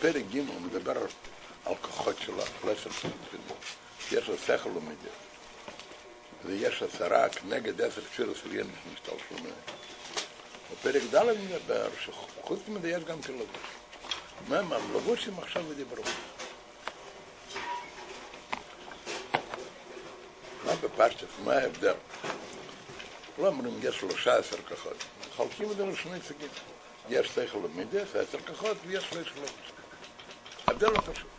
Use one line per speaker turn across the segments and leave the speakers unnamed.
פרק ג' הוא מדבר על, על כוחות שלו, חלסר של יש לו שכל ומידה. ויש עשרה כנגד עשר תפילות של ילד שמשתלשו מהם. בפרק ד' מדבר שחוץ מזה יש גם כלבוש. מה, מה, לבושים עכשיו ודיברו. מה בפשטף, מה ההבדל? לא אומרים יש שלושה עשר כוחות, מחלקים את זה לשני סוגים. יש שכל ומידס, עשר כוחות, ויש שליש לבוש. ההבדל לא פשוט.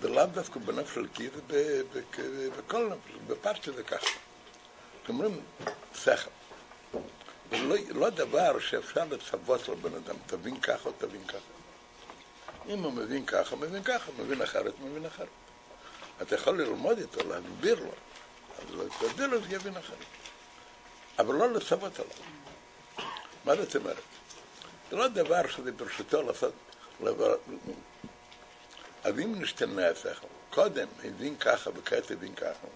ולאו דווקא בנפש חלקי, ובכל נפש, בפשטה זה ככה. אומרים שכל. זה לא, לא דבר שאפשר לצוות לבן אדם, תבין ככה או תבין ככה. אם הוא מבין ככה, מבין ככה, מבין אחרת, מבין אחרת. אתה יכול ללמוד איתו, להסביר לו, אז תסביר לו, זה יבין אחרת. אבל לא לצוות עליו. מה זאת אומרת? זה לא דבר שזה ברשותו לעשות, אז אם נשתנה השכל, קודם הבין ככה וכעת הבין ככה,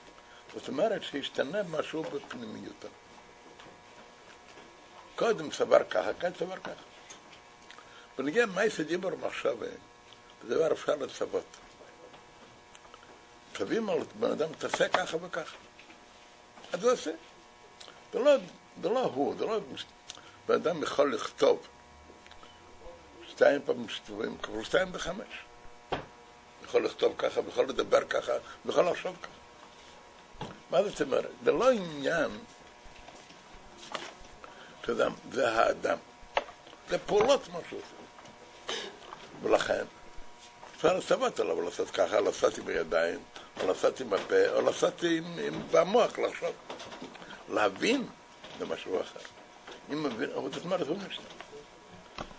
זאת אומרת שהשתנה משהו בפנימיותו. קודם סבר ככה, כעת סבר ככה. ונגיע מייסא דיבר מחשבה, זה דבר אפשר לצוות. צווים על בן אדם, תעשה ככה וככה. אז הוא עושה. זה לא, זה לא הוא, זה לא... בן אדם יכול לכתוב שתיים פעמים שתיים, כבר שתיים וחמש. יכול לכתוב ככה, יכול לדבר ככה, יכול לחשוב ככה. מה זאת אומרת? זה לא עניין, אתה יודע, זה האדם. זה פעולות מה שהוא עושה. ולכן, אפשר לצוות עליו, לעשות ככה, לעשות עם הידיים, או לעשות עם הפה, או לעשות עם, עם במוח, לחשוב. להבין זה משהו אחר. אם מבין, אבל זאת אומרת, הוא משנה.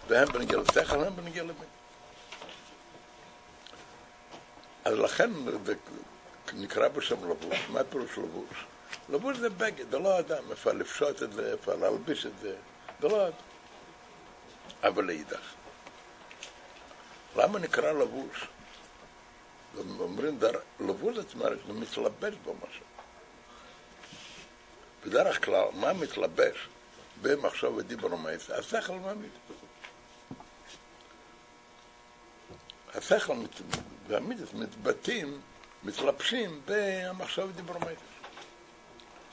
והם בנגיע לשכל, הם בנגיע לבן. אז לכן זה נקרא בשם לבוש. מה פירוש לבוש? לבוש זה בגד, זה לא אדם. אפשר לפשוט את זה, אפשר להלביש את זה, זה לא אדם. אבל לאידך. למה נקרא לבוש? אומרים. לבוש זאת זה מתלבש בו משהו. בדרך כלל, מה מתלבש במחשב ודיבר ומעשה? השכל מעמיד. השכל והמידס מתבטאים, מתלבשים במחשב ודיבר ומעשה.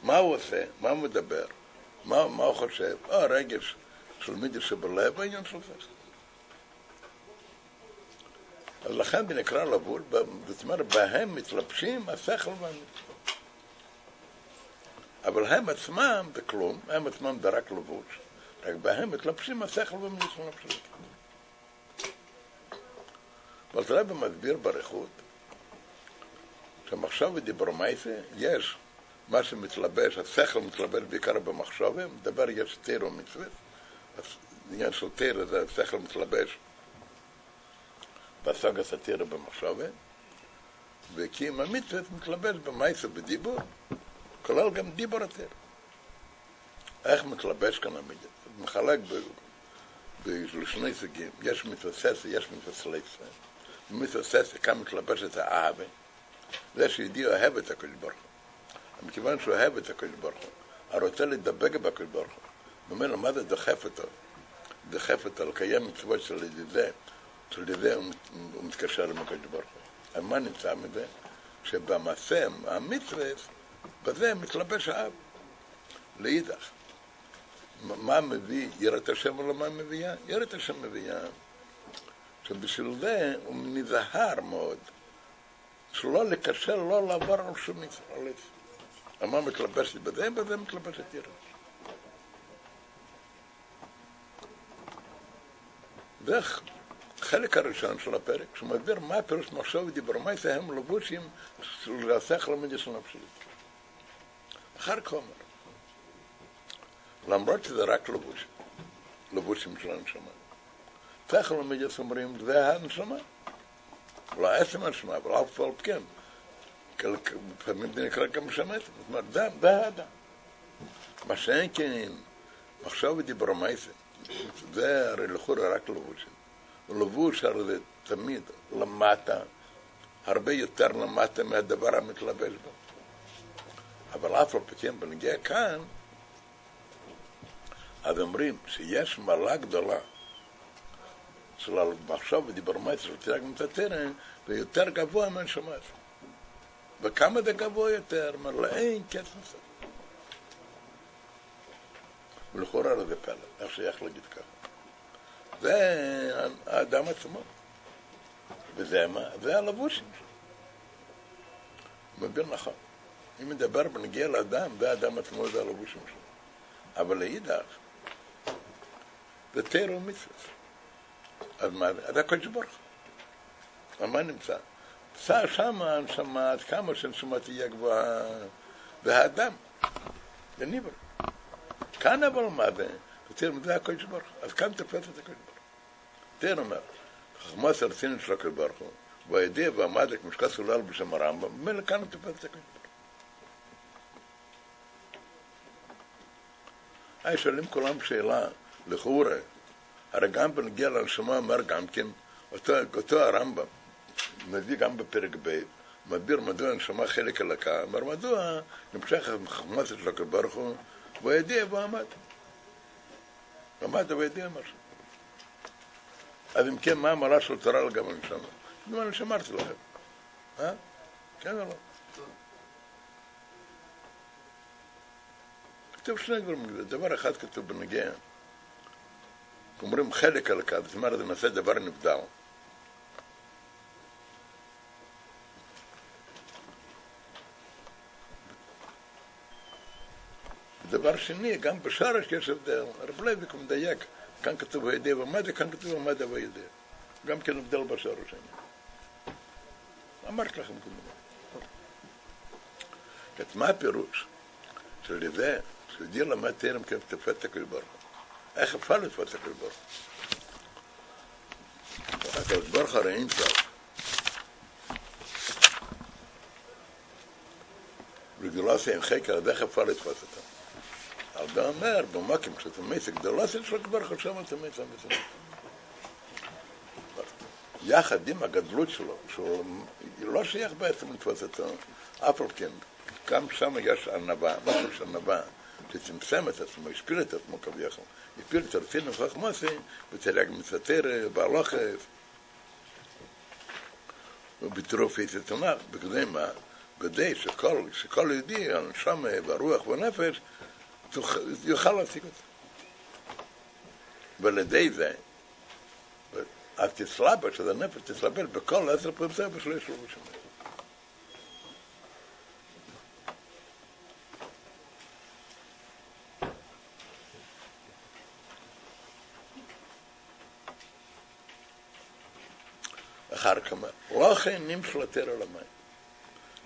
מה הוא עושה? מה הוא מדבר? מה, מה הוא חושב? או הרגש של מידס שבלב, העניין של שכל. אז לכן זה נקרא לבול, זאת אומרת, בהם מתלבשים השכל והמידס. אבל הם עצמם זה כלום, הם עצמם זה רק לבוש, רק בהם מתלבשים השכל והמידס מלבשים. אבל זה רבי מסביר בריחות, שמחשב ודיבר מייסה, יש מה שמתלבש, השכל מתלבש בעיקר במחשבה, מדבר יש תיר או מצווה, העניין של תיר זה השכל מתלבש הסתירה במחשבה, וכי אם המצווה מתלבש במייסה בדיבור, כולל גם דיבור התיר. איך מתלבש כאן המידע? מחלק בשני סוגים, יש מצווה ססה, יש מצווה סלייסה. מצווה ססה, כאן מתלבש את האהבה, זה שיהודי אוהב את הקדוש ברוך הוא. מכיוון שהוא אוהב את הקדוש ברוך הוא, הרוצה לדבק בקדוש ברוך הוא, ממנו מה זה דוחף אותו? דוחף אותו לקיים מצוות של ידידי, של ידידי הוא מתקשר עם הקדוש ברוך הוא. מה נמצא מזה? שבמעשה, המצווה, בזה מתלבש האב. לאידך. מה מביא יראת השם ולא מה מביאה? יראת השם מביאה. שבשביל זה הוא נזהר מאוד. שלא לקשר, לא לעבור על שום מצווה. אמר מתלבשת בזה, בזה מתלבשת יראת. זה החלק הראשון של הפרק, שהוא מסביר מה פירוש מחשוב ודיבר מייסה הם לבושים של השכל המדיע של נפשי. אחר כך אומר, למרות שזה רק לבושים, לבושים של הנשמה. שכל המדיע אומרים, זה הנשמה. לא עצם הנשמה, אבל אף פעם כן. לפעמים זה נקרא גם שמת, זאת אומרת, זה, האדם. מה שאין כן, מחשוב ודיבר מייסה, זה הרי לכאורה רק לבושים. לבוש הרי זה תמיד למטה, הרבה יותר למטה מהדבר המתלבש בו. אבל אף על פי כן בנגיע כאן, אז אומרים שיש מעלה גדולה של המחשב ודיבר מייס של תירק מטטרן ויותר גבוה מהנשמה וכמה זה גבוה יותר? לו, אין כסף נוסף. ולכאורה זה פלא, איך שייך להגיד ככה. זה האדם עצמו. וזה מה? זה הלבושים שלו. מבין נכון. אם מדבר בנגיע לאדם, זה האדם עצמו, זה הלבושים שלו. אבל לאידך, זה תירו מצווה. אז מה זה? זה הקודש ברוך הוא. מה נמצא? נמצא שם הנשמה, עד כמה שהנשמה תהיה גבוהה, והאדם, זה ניבר. כאן אבל מה זה? זה הקודש ברוך הוא. אז כאן תפס את הקודש ברוך הוא. תראה אומר, חכמוס הרצינן של הקדוש ברוך הוא, והידיע והמדק משקע סולל בשם הרמב"ם, ממילא כאן תופס את הקדוש ברוך היי, שואלים כולם שאלה, לכאורה, הרי גם בנגיע לנשמה אומר גם כן, אותו, אותו הרמב"ם, מביא גם בפרק ב', מסביר מדוע הנשמה חלק אלוקה, אומר מדוע נמשך חכמוס של הקדוש ברוך הוא, והידיע והמד. המד והידיע משהו. אז אם כן, מה המעלה של תורה לגבי הנשמה? נו, אני שמרתי לכם. אה? כן או לא? כתוב שני דברים, דבר אחד כתוב בנוגע. אומרים חלק על הקו, זאת אומרת, זה נעשה דבר נבדל. דבר שני, גם בשורש יש הבדל. רב לייביק מדייק. כאן כתוב וידע ומדע, כאן כתוב ומדע וידע. גם כן הבדל בשורש העניין. אמרתי לכם כל מיני. מה הפירוש? שלזה, כן תפת את הקדוש ברוך הוא. איך אפשר לתפוס את הקדוש ברוך הוא? הקדוש ברוך הוא הרי אין סוף. רגולציה עם חקר, אז איך אפשר לתפוס אותם? אבל אומר, במקים כשאתה מצק גדולת של כבר חשב אתה מצק מצק. יחד עם הגדלות שלו, שהוא לא שייך בעצם לתפוס אותו, אף על כן, גם שם יש ענווה, משהו של ענווה, שצמצם את עצמו, השפיל את עצמו כביכול, השפיל את הרצינו חכמוסי, ותלג מצטר, בהלוכף, ובטירוף יצא תנ"ך, מה? כדי שכל, שכל יהודי, הנשמה והרוח והנפש, יוכל להשיג אותו. ועל ידי זה, אז תסלבש, שזה נפש, תסלבש בכל עשר פעמים זה בשביל יש לו בשביל. אחר כך, לא כן נמשלה תרא למים.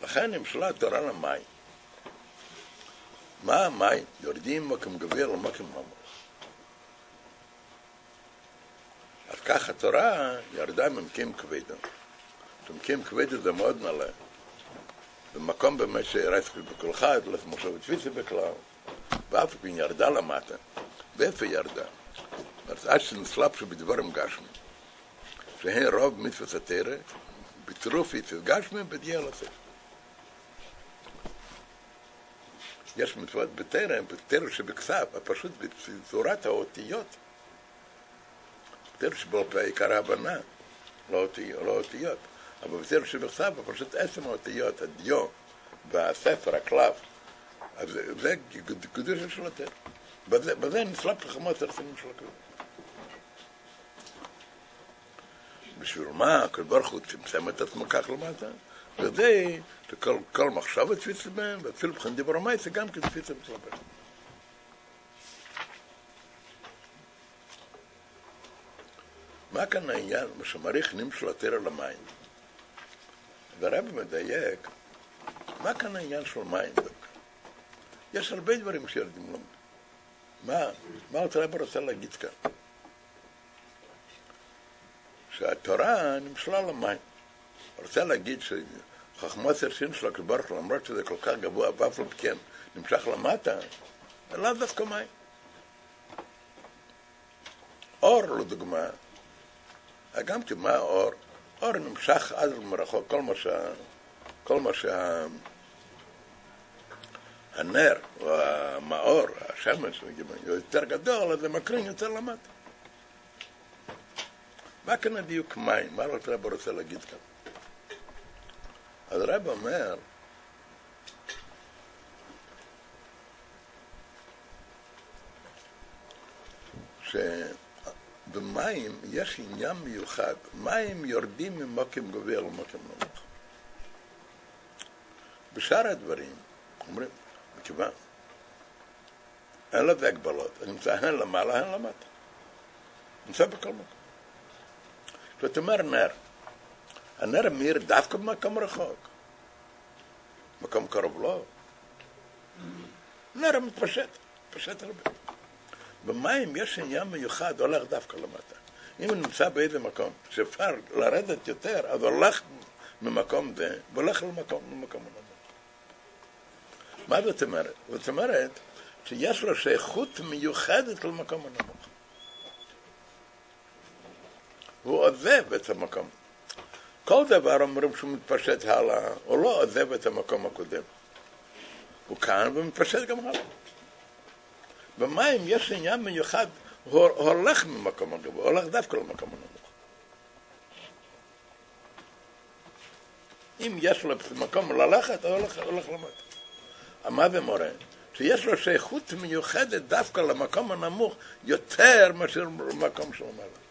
לכן נמשלה תורה למים. מה המים? יורדים מקום גביר למקום ממש. אז כך התורה ירדה ממקים כבדו. ממקים כבדו זה מאוד נעלה. במקום באמת שרסקל בכל אחד, למחשב תפיסי בכלל, ואף פעם ירדה למטה. ואיפה ירדה? אז עד שנסלפ שבדברים גשמי. שהן רוב מצוות התרא, בצירוף יצאת גשמי, בדיע לספר. יש מצוות בטרם, בטרם שבכסף, פשוט בצורת האותיות. בטרם שבו עיקר ההבנה, לא, לא אותיות. אבל בטרם שבכסף, פשוט עשר האותיות, הדיו, והספר, הקלף. אז זה קדושה של הטרם. בזה, בזה נסלק לחמות הרצונים של הכלל. בשביל מה הקדוש ברוך הוא צמצם את עצמו כך למטה? כדי שכל מחשב תפיסה בהם, ואפילו בכן דיבור המייס זה גם כן תפיסה בהם. מה כאן העניין, מה שמעריך נמשל התרא למים? והרב מדייק, מה כאן העניין של מים? יש הרבה דברים שילדים לומדים. מה, מה הרב רוצה להגיד כאן? שהתורה נמשלה למים. רוצה להגיד חכמות הרשים של הקדוש ברוך הוא, למרות שזה כל כך גבוה, ואף על כן נמשך למטה, זה לאו דווקא מים. אור, לדוגמה, גם כן, מה אור? אור נמשך עד מרחוק, כל מה שה... כל מה שה... הנר, או המאור, השמש, הוא יותר גדול, אז זה מקרין יותר למטה. מה כאן הדיוק מים? מה רב רוצה להגיד כאן? אז רב אומר, שבמים יש עניין מיוחד, מים יורדים ממוקם גבוה למוקם נמוך. בשאר הדברים, אומרים, מכיוון, אין לזה הגבלות, זה נמצא הן למעלה, הן למטה. נמצא בכל מקום. זאת אומרת, נר. הנר מאיר דווקא במקום רחוק. מקום קרוב לא. נר מתפשט, מתפשט הרבה. במים יש עניין מיוחד, הולך דווקא למטה. אם הוא נמצא באיזה מקום שאפשר לרדת יותר, אז הולך ממקום זה, והולך למקום, למקום הנמוך. מה זאת אומרת? זאת אומרת שיש לו שייכות מיוחדת למקום הנמוך. הוא עוזב את המקום. כל דבר אומרים שהוא מתפשט הלאה, הוא לא עוזב את המקום הקודם. הוא כאן ומתפשט גם הלאה. במים יש עניין מיוחד, הוא הולך ממקום הגבוה, הולך דווקא למקום הנמוך. אם יש לו מקום ללכת, הוא הולך, הולך למטה. מה זה מורה? שיש לו שייכות מיוחדת דווקא למקום הנמוך יותר מאשר למקום של מעלה.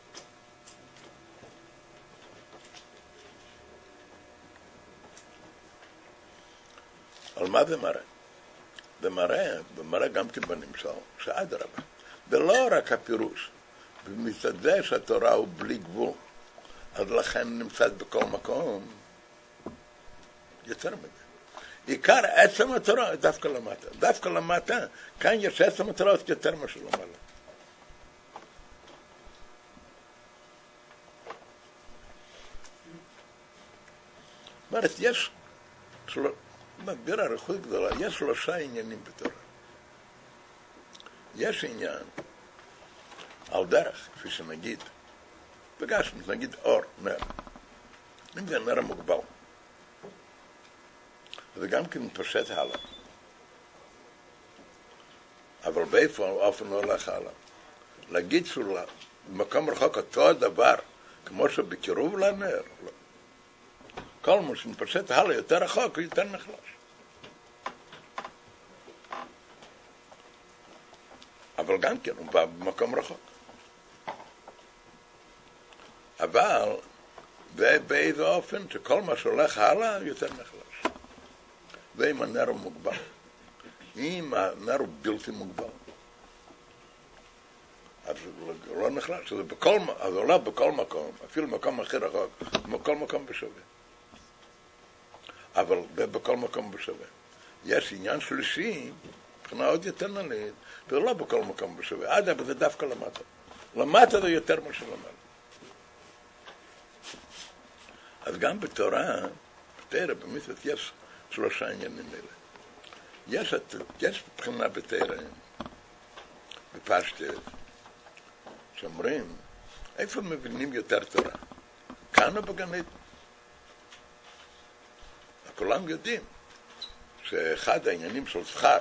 על מה זה מראה? זה מראה, זה מראה גם כן בנמשל, שאדרבה, זה לא רק הפירוש, מצד זה שהתורה הוא בלי גבול, אז לכן נמצאת בכל מקום, יותר מזה. עיקר עצם התורה דווקא למטה, דווקא למטה, כאן יש עצם התורה יותר מאשר למעלה. זאת אומרת, יש מסביר אריכות גדולה, יש שלושה עניינים בתורה. יש עניין על דרך, כפי שנגיד, בגשמית, נגיד אור, נר. אם זה נר המוגבל. זה גם כן מתפשט הלאה. אבל באיפה אופן לא הולך הלאה. להגיד שהוא במקום רחוק אותו הדבר, כמו שבקירוב לנר, לא. כל מה שמתפשט הלאה יותר רחוק, הוא יותר נחלש. אבל גם כן הוא בא במקום רחוק. אבל באיזה אופן שכל מה שהולך הלאה יותר נחלש. ואם הנר הוא מוגבל. אם הנר הוא בלתי מוגבל. אז הוא לא נחלש, אז, אז עולה בכל מקום, אפילו מקום הכי רחוק, בכל מקום בשווה. אבל בכל מקום בשווה. יש עניין שלישי, מבחינה עוד יותר נלית, זה לא בכל מקום בשווה, אדרבה זה דווקא למטה. למטה זה יותר מאשר למעלה. אז גם בתורה, בתרא, במצוות, יש שלושה עניינים אלה. יש, יש מבחינה בתרא, בפשטת, שאומרים, איפה מבינים יותר תורה? כאן או עדן? כולם יודעים שאחד העניינים של שכר,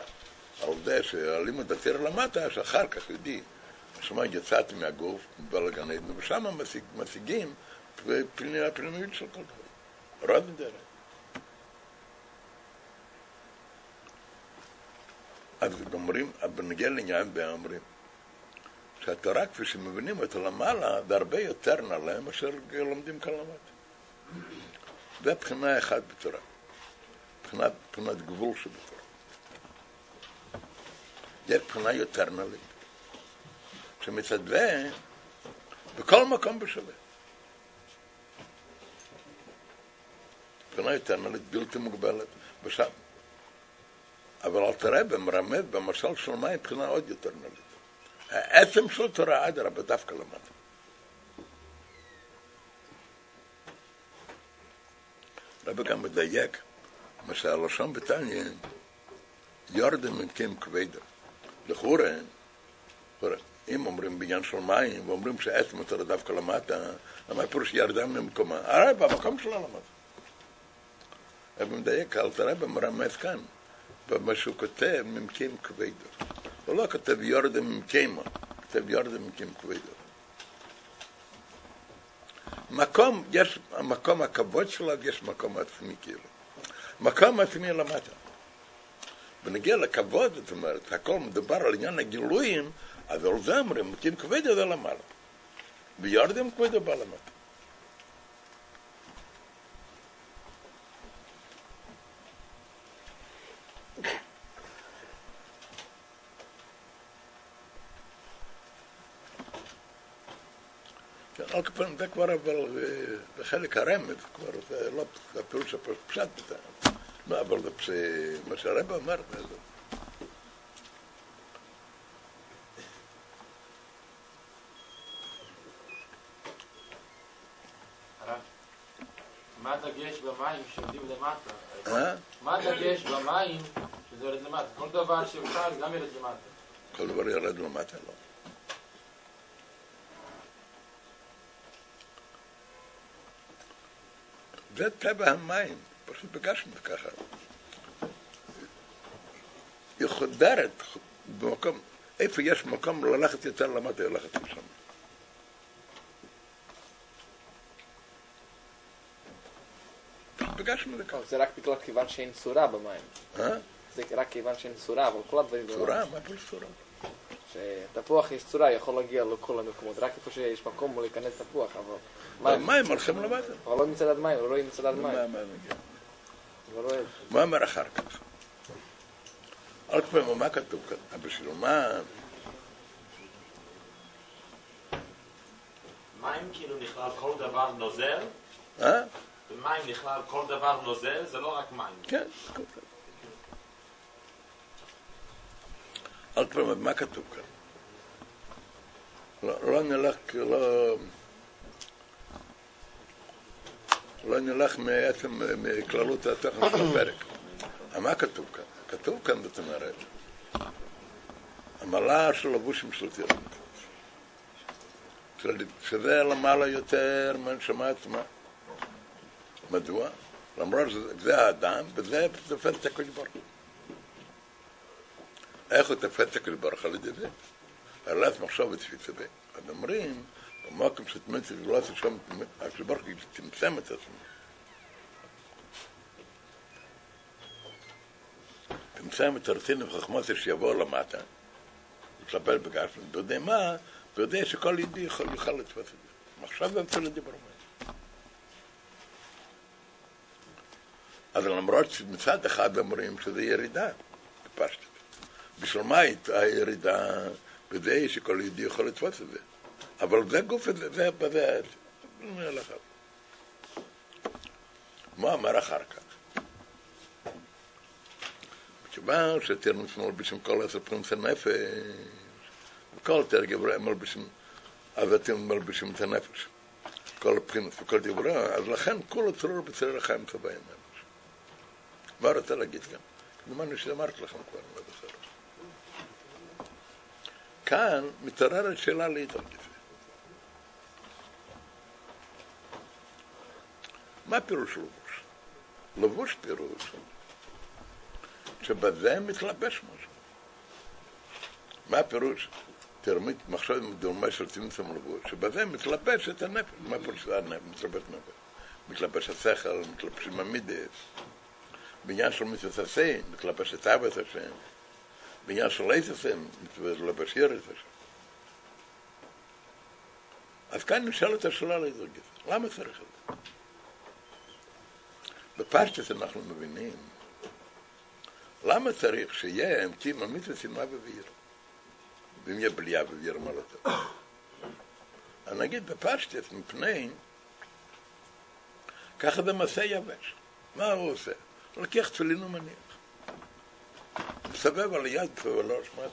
על זה שהלימוד התיר למטה, שאחר כך יודעים. שמע, יצאתי מהגוף, בא לגן עדן, ושם משיג, משיגים פנימיות של כל דבר. רוד דרך. אז אומרים, בנגיע לעניין אומרים, שהתורה כפי שמבינים אותה למעלה, זה הרבה יותר נעלה מאשר לומדים כאן למטה. זה בחינה אחת בתורה. מבחינת, מבחינת גבול שבתורה. זה מבחינה יותר נעלית. שמצד זה, בכל מקום בשווה. מבחינה יותר נעלית, בלתי מוגבלת, בשם. אבל אל תראה במרמז, במשל של מים, מבחינה עוד יותר נעלית. העצם של תורה, אדרבה, דווקא למטה. רבי גם מדייק, מה שהלשון בתניא, יורדם מכם כבדה. לכאורה, אם אומרים בעניין של מים, ואומרים שעצם יותר דווקא למטה, למה פירוש ירדם ממקומה? הרי במקום שלו למטה. אבל מדייק, אל תראה במרמז כאן, במה שהוא כותב, ממקים כבדו. הוא לא כותב יורדם ממקימו, כותב יורדם ממקים כבדו. מקום, יש המקום הכבוד שלו, יש מקום עצמי כאילו. מקום עצמי למטה. בנגיע לכבוד, זאת אומרת, הכל מדובר על עניין הגילויים, אז על זה אומרים, מקים כבדו זה למעלה. ויורדם כבדו בא למטה. פנים, זה כבר אבל בחלק הרמז, כבר זה לא הפירוש הפשט. לא, אבל זה מה שהרבא אמר, זה
מה הדגש במים שיורדים למטה?
אה?
מה הדגש במים שזה יורד למטה? כל דבר שאוכל גם יורד למטה.
כל דבר ירד למטה, לא. זה טבע המים, פשוט בגשנו ככה. היא חודרת במקום, איפה יש מקום ללכת יותר למטה, היא הולכת לשם. פגשנו זה ככה.
זה רק בגלל כיוון שאין צורה במים.
אה?
זה רק כיוון שאין צורה, אבל כל הדברים...
צורה? מה פירוש צורה?
שתפוח יש צורה, יכול להגיע לכל המקומות, רק איפה שיש מקום להיכנס תפוח, אבל...
המים הולכים למטה.
אבל לא מצד המים, לא רואים מצד המים.
מה-
רואה.
אומר אחר כך? עוד פעם, מה כתוב כאן? בשביל מה?
מים כאילו נכלל כל דבר נוזל,
אה?
במים נכלל כל דבר נוזל, זה לא רק מים.
כן. עוד פעם, מה כתוב כאן? לא, לא נלך, לא... לא נלך מעצם, מכללות התוכן של הפרק. אבל מה כתוב כאן? כתוב כאן, זאת אומרת, המעלה של לבושים של תירון. שזה למעלה יותר מהנשמה עצמה. מדוע? למרות שזה האדם, וזה תופס את הקדוש ברוך הוא. איך הוא תופס את הקדוש ברוך הוא על ידי זה? העלת מחשוב ותפיסה ב. אז אומרים, במקום לא עושה שם, הקדוש ברוך הוא צמצם את עצמו. צמצם את הרצינו וחכמות שיבוא למטה, יתלבל בגשם, ויודע מה, ויודע שכל ידי יכול יוכל לתפוס את זה. מחשב ואמצע לדיבור מים. אז למרות שמצד אחד אומרים שזה ירידה, בפשטות. בשביל מה הייתה הירידה בזה שכל יהודי יכול לתפוס את זה? אבל זה גוף, זה, זה, זה. מה אמר אחר כך? מכיוון שתרנו שמאל בשם כל עשר פרינס הנפש, וכל תרגב הם מלבישים, אז אתם מלבישים את הנפש. כל הבחינות וכל דברי, אז לכן כל הצרור בצרור החיים צבעים. מה רוצה להגיד כאן? דומני שאמרתי לכם כבר, לא זוכר. כאן מתעוררת שאלה גפה. מה פירוש לבוש? לבוש פירוש שבזה מתלבש משהו. מה פירוש? תרמית מחשב דומה של צמצום לבוש, שבזה מתלבש את הנפש. מה פירוש? מתלבש נפש. מתלבש השכל, מתלבשים המידס. בעניין של עשה, מתלבש את אהבת השם. בעניין של עץ השם, מתלבש יראת השם. אז כאן נשאלת השאלה לאיזו גזר. למה צריך את זה? בפשטס אנחנו מבינים למה צריך שיהיה אמצעים אמיתי ושנאה ובעיר? ואם יהיה מה לא טוב. אני אגיד בפשטס מפני ככה זה מעשה יבש. מה הוא עושה? הוא לוקח תפילין ומניח. מסתובב על היד מה זה?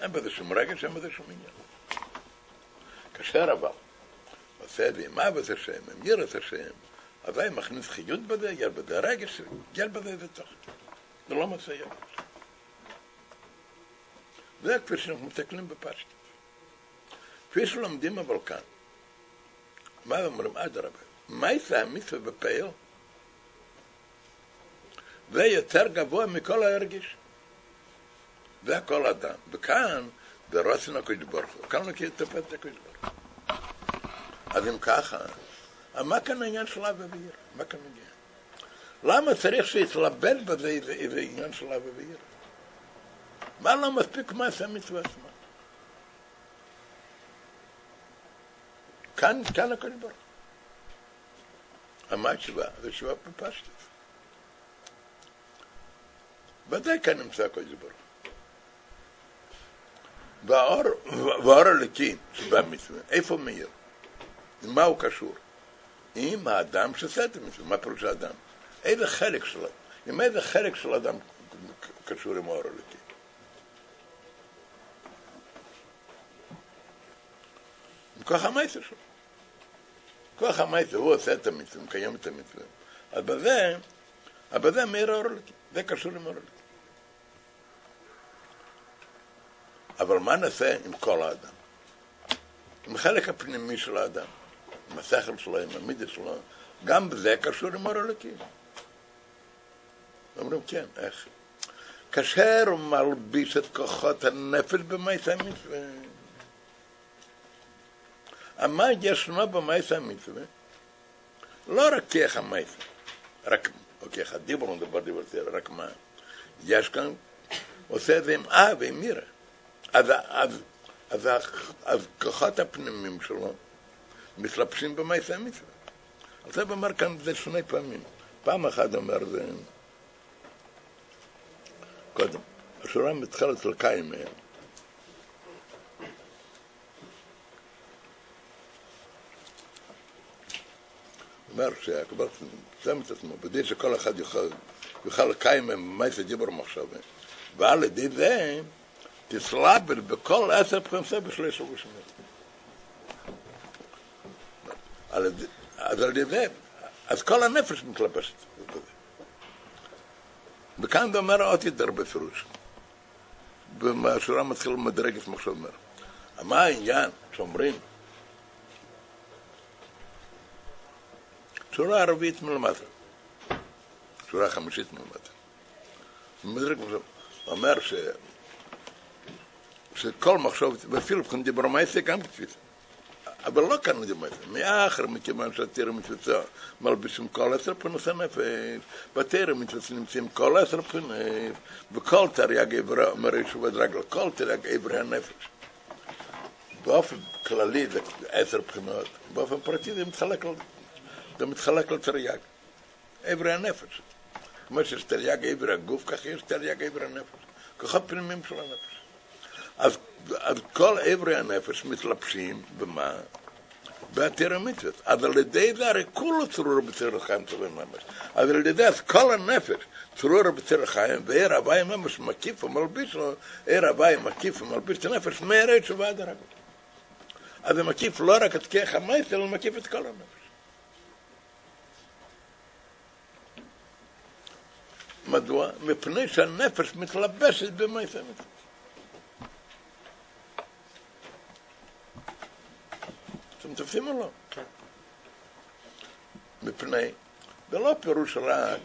אין בזה שום רגש, אין בזה שום עניין. כאשר אבל עושה את זה עם אהבת השם, עם יראת השם, אזי מכניס חיות בזה, יהיה בזה רגש, יהיה בזה איזה תוכן. זה לא מעשה יבש. זה כפי שאנחנו מסתכלים בפשטות. כפי שלומדים אבל כאן. מה אומרים? אדרבה. מה יצא המצווה בפעיל? זה יותר גבוה מכל ההרגיש. זה הכל אדם. וכאן, ברוצן הקדוש ברוך הוא. כאן מכיר את הפת הקדוש ברוך הוא. אז אם ככה, מה כאן העניין של אבא ועיר? מה כאן מגיע? למה צריך שיתלבט בזה איזה, עניין של אבא ועיר? מה לא מספיק מעשה מצווה עצמה? כאן, כאן הקדוש ברוך הוא. מה התשובה? זו תשובה בפשטות. ודאי כאן נמצא הקדוש ברוך. והאור, והאור הלקי שבמצווה, איפה מאיר? מה הוא קשור? עם האדם שעושה את המצווה, מה פירוש האדם? איזה חלק שלו, עם איזה חלק של אדם קשור עם האור הלקי? עם כוח המייסר שלו. כוח המייסר, הוא עושה את המצווה, מקיים את המצווה. אז בזה, אז בזה מאיר האור הלקי, זה קשור עם האור הלקי. אבל מה נעשה עם כל האדם? עם החלק הפנימי של האדם, עם השכל שלו, עם המידה שלו, גם בזה קשור עם אור אלוקים. אומרים, כן, איך? כאשר הוא מלביש את כוחות הנפש במעשה המצווה. מה ישנו במעשה המצווה? לא רק כיח המעשה, רק, או כיח הדיבור, נדבר דיבור, רק מה? יש כאן, עושה את זה עם אה ועם מירה. אז, אז, אז, אז כוחות הפנימיים שלו מתלבשים במעשה המצווה. זה אומר כאן זה שני פעמים. פעם אחת אומר זה... קודם, השורה מתחילת לקיים מהם. אומר שהקבל שם את עצמו, בדי שכל אחד יוכל, לקיים מהם מעשה דיבור מחשבה. ועל ידי זה תסלבר בכל עשר פרנסה בשלוש ראשונים. אז על ידי אז כל הנפש מתלבשת. וכאן אומר עוד יותר בפירוש. בשורה מתחיל מדרגת מחשב אומר. מה העניין שאומרים? שורה ערבית מלמטה. שורה חמישית מלמטה. מדרג מחשב אומר ש... שכל מחשבת, ואפילו כאן דיבר מעשה גם כתפיסה. אבל לא כאן דיבר מעשה, מאחר מכיוון שהתרא מתפצה מלבישים כל עשר פרנס הנפש, בתרא מתפצה נמצאים כל עשר פרנס, וכל תרי"ג איברי, אומר ישוב עד רגל, כל תרי"ג איברי הנפש. באופן כללי זה עשר בחינות, באופן פרטי זה מתחלק, זה מתחלק לתרי"ג, איברי הנפש. כמו שיש תרי"ג איברי הגוף, כך יש תרי"ג איברי הנפש. כוחות פנימיים של הנפש. אז, אז כל איברי הנפש מתלבשים במה? בעתיר המצוות. אז על ידי זה הרי כולו צרור בציר החיים טובים ממש. אז על ידי זה כל הנפש צרור בציר החיים, ועיר הוואי ממש מקיף ומלביש לו, עיר הוואי מקיף ומלביש את הנפש מהרי תשובה עד הרגל. אז זה מקיף לא רק את כיח המייס, אלא מקיף את כל הנפש. מדוע? מפני שהנפש מתלבשת במייס המצוות. אתם תופסים או לא?
כן.
מפני, זה לא פירוש רק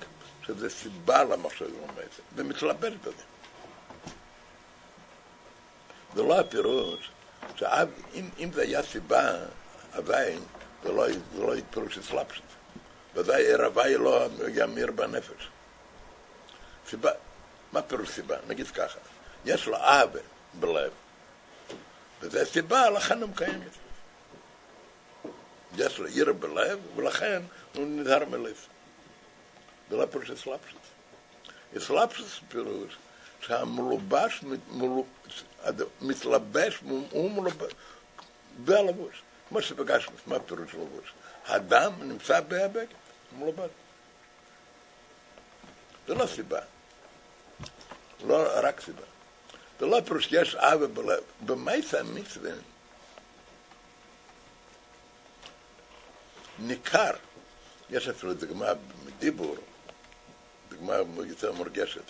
שזה סיבה למחשב במעשה, זה מתלבט בזה. זה לא הפירוש, שאם זה היה סיבה, עדיין זה לא, זה לא פירוש אסלאפשט. ודאי ער הוואי לא ימיר בנפש. סיבה, מה פירוש סיבה? נגיד ככה, יש לו אהבה בלב, וזה סיבה, לכן הוא מקיים את זה. יש לו עיר בלב, ולכן הוא נזהר מלב. זה לא פירוש אסלאפשוס. אסלאפשוס פירוש שהמלובש מתלבש, הוא מלובש, בלבוש. כמו שפגשנו, מה פירוש לבוש? הדם נמצא בהבגד, מלובש. זה לא סיבה. לא רק סיבה. זה לא פירוש יש אהבה בלב. במייסה המצווה ניכר, יש אפילו דוגמה מדיבור, דוגמה יותר מורגשת.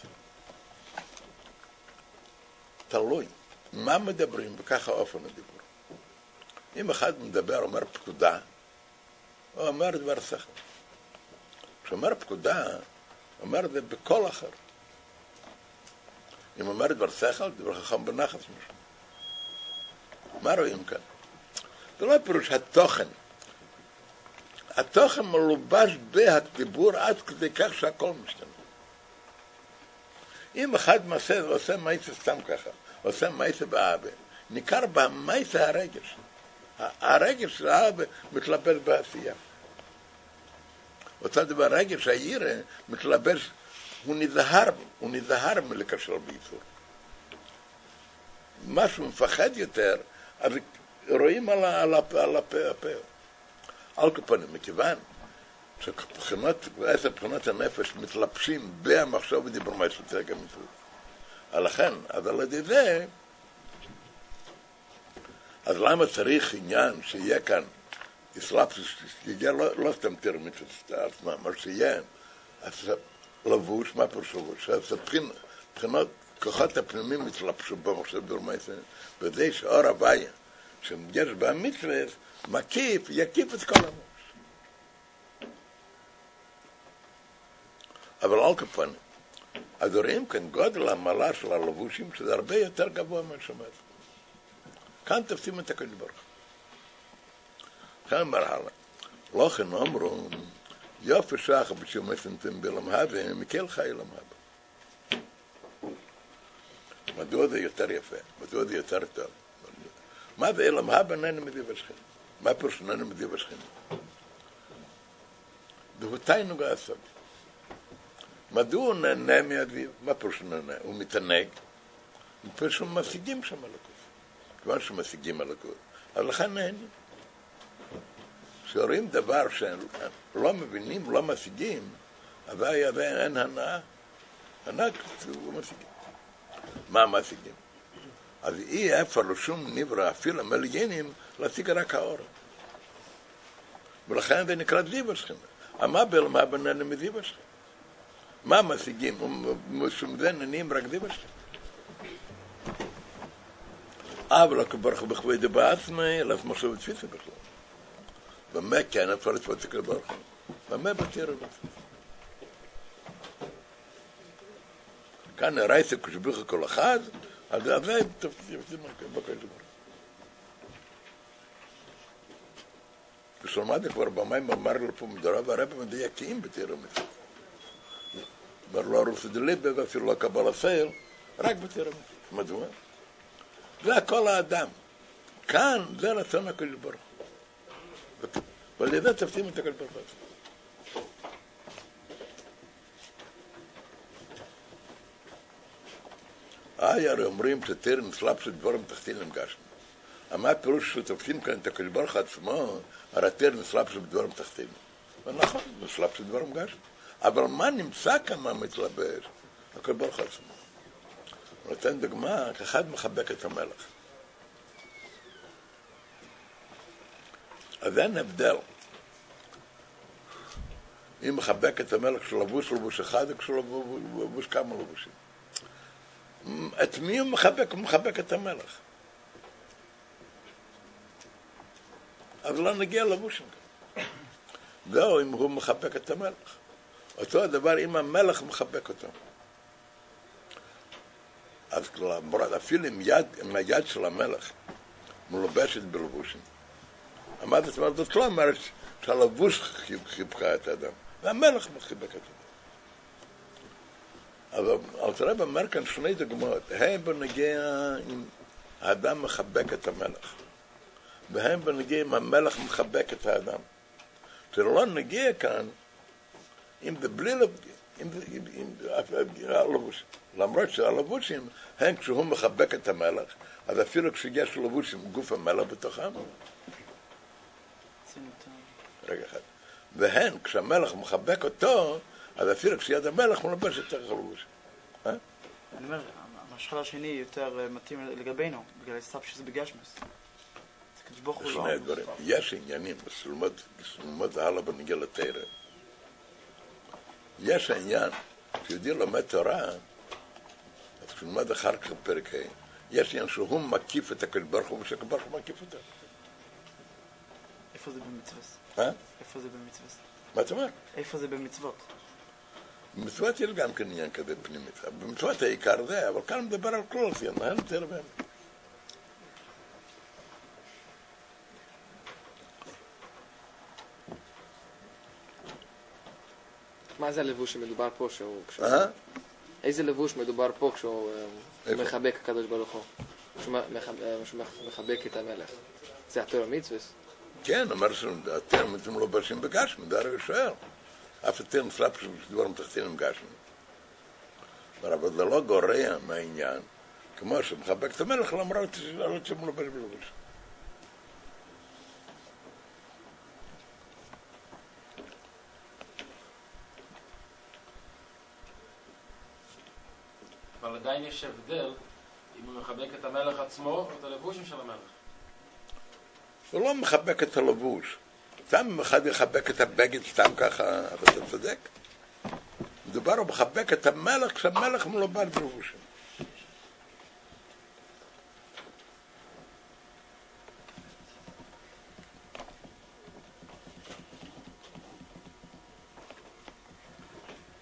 תלוי, מה מדברים וככה אופן הדיבור. אם אחד מדבר, אומר פקודה, הוא אומר דבר שכל. כשאומר פקודה, אומר זה בקול אחר. אם אומר דבר שכל, דבר חכם בנחת משהו. מה רואים כאן? זה לא פירוש התוכן. התוכן מלובש בהדיבור עד כדי כך שהכל משתנה. אם אחד מעשה, עושה מייסה סתם ככה, עושה מייסה באבא, ניכר במייסה הרגש. הרגש של האבא מתלבש בעשייה. אותו דבר רגש הירא מתלבש, הוא נזהר, הוא נזהר מלקשר ביצור. מה שהוא מפחד יותר, אז רואים על, על, על הפה. על כל פנים, מכיוון שבחינות, עשר בחינות הנפש מתלבשים במחשב ודיבור מעצם תרגע מצוות. לכן, אז על ידי זה, אז למה צריך עניין שיהיה כאן אסלאפסוס, שיהיה לא, לא סתם תראה מצוות עצמם, אבל שיהיה לבוש, מה פירוש לבוש? אז הבחין- בחינות, כוחות הפנימים התלבשו במחשב מעצם, וזה שאור הוויה, שיש בה מצווה, מקיף, יקיף את כל המוח. אבל על כפנים, אז רואים כאן גודל המעלה של הלבושים, שזה הרבה יותר גבוה מהשמיים. כאן תופסים את הקדוש ברוך הוא. כאן אומר הלאה, לא כן אמרו, יופי שח בשום מסנתם בלם הווה, מקל חי לם הווה. מדוע זה יותר יפה? מדוע זה יותר טוב? מה זה הווה נהנה מדיב השכם? מה פירוש מדיב השכם? זהו תיינוג העשב. מדוע הוא נהנה מהדביב? מה פירוש נהנה? הוא מתענג. מפני משיגים שם אלוקות. כיוון שמשיגים אלוקות, אז לכן נהנים. כשרואים דבר שהם לא מבינים, לא משיגים, אז אין הנאה. הנאה הוא משיגים. מה משיגים? אז אי אפשר לשום נברא, אפילו מליינים, להשיג רק האור. ולכן זה נקרא דיבר שכינה. מה בלמה בננה מדיבר שכינה? מה משיגים? משום זה נהנים רק דיבר שכינה. אבל הקברך בכבוד בעצמי, אלף מחשב ותפיסה בכלל. במה כן אפשר לתפוס את הקברך? במה בתיר ובתפיסה? כאן הרייסה כשביך כל אחד, אז זה תפסים בקדוש ברוך כשלמדנו כבר במים אמר לפה מדורה והרבא מדייקים בתיר המצוות. אומר לא רוסי דליבה ואפילו לא קבל הסייל, רק בתיר המצוות. מדוע? זה הכל האדם. כאן זה רצון הקדוש ברוך הוא. ועל ידי תפסים את הקדוש ברוך הוא. איי, הרי אומרים שתר נסלאפ של דבורם תחתין למגשם. מה הפירוש שתופסים כאן את הקדוש ברוך עצמו, הרי תר נסלאפ של דבורם תחתין. ונכון, נסלאפ של דבורם גשם. אבל מה נמצא כאן מה מתלבש? הקדוש ברוך עצמו. נותן דוגמה, אחד מחבק את המלך. אז אין הבדל. אם מחבק את המלך כשלבוש לבוש אחד, או כשלבוש כמה לבושים. את מי הוא מחבק? הוא מחבק את המלך. אז לא נגיע לבושים. זהו, אם הוא מחבק את המלך. אותו הדבר אם המלך מחבק אותו. אז למרות, אפילו עם יד, עם היד של המלך מלובשת בלבושים. אמרת, אומרת, זאת לא אומרת שהלבוש חיבקה את האדם, והמלך חיבק את האדם. אבל אלתרעב אומר כאן שני דוגמאות, הם בנגיע אם האדם מחבק את המלך, והם בנגיע אם המלך מחבק את האדם. זה לא נגיע כאן אם זה בלי אם זה הלבושים. למרות שהלבושים הם כשהוא מחבק את המלך, אז אפילו כשיש לבושים גוף המלך בתוכם. רגע אחד. והן, כשהמלך מחבק אותו, אז אפילו כשיד המלך הוא לובש את הלבושים.
אני אומר, המשחל השני יותר מתאים לגבינו, בגלל הסטאפ בגשמוס.
שני דברים. יש עניינים, בסלומות הלאה בנגיע לתרא. יש העניין, כשיהודי לומד תורה, אז כשהוא לומד אחר כך בפרק ה', יש עניין שהוא מקיף את הקדוש ברוך הוא ושהקדוש ברוך הוא מקיף אותו.
איפה זה במצוות?
אה?
איפה זה במצוות?
מה אתה אומר?
איפה זה במצוות?
במצוות יש גם כן עניין כזה פנימית. במצוות העיקר זה, אבל כאן מדבר על כלל, זה ינהל את זה
מה זה הלבוש שמדובר פה שהוא... כשהוא-
אה?
איזה לבוש מדובר פה כשהוא אה? מחבק הקדוש ברוך הוא? כשהוא אה, מחבק את המלך. זה התורה מצווה?
כן, אומר שאתם אתם לא בשים זה הרי שואל. אף אתם סלאפ שדברים תחתינים גשמי. אומר, אבל זה לא גורע מהעניין, כמו שמחבק את המלך למרות למרות שהוא מלובש בלבוש.
עדיין יש הבדל אם הוא מחבק את המלך עצמו או את הלבושים של המלך.
הוא לא מחבק את הלבוש. סתם אחד יחבק את הבגד סתם ככה, אבל אתה צודק. מדובר הוא מחבק את המלך כשהמלך מלובש בלבושים.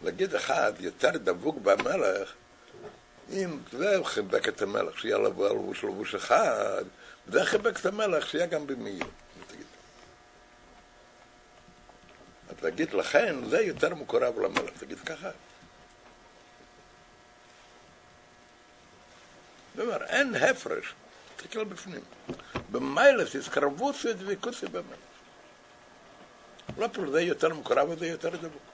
להגיד אחד יותר דבוק במלך, אם זה חיבק את המלך, שיהיה לו לבוש לבוש אחד, וזה חיבק את המלך, שיהיה גם במאיר. תגיד. לכן זה יותר מקורב למלך, תגיד ככה. זאת אין הפרש, תסתכל בפנים. במיילס התקרבות ודבקות במלך. לא פשוט זה יותר מקורב וזה יותר דבוק.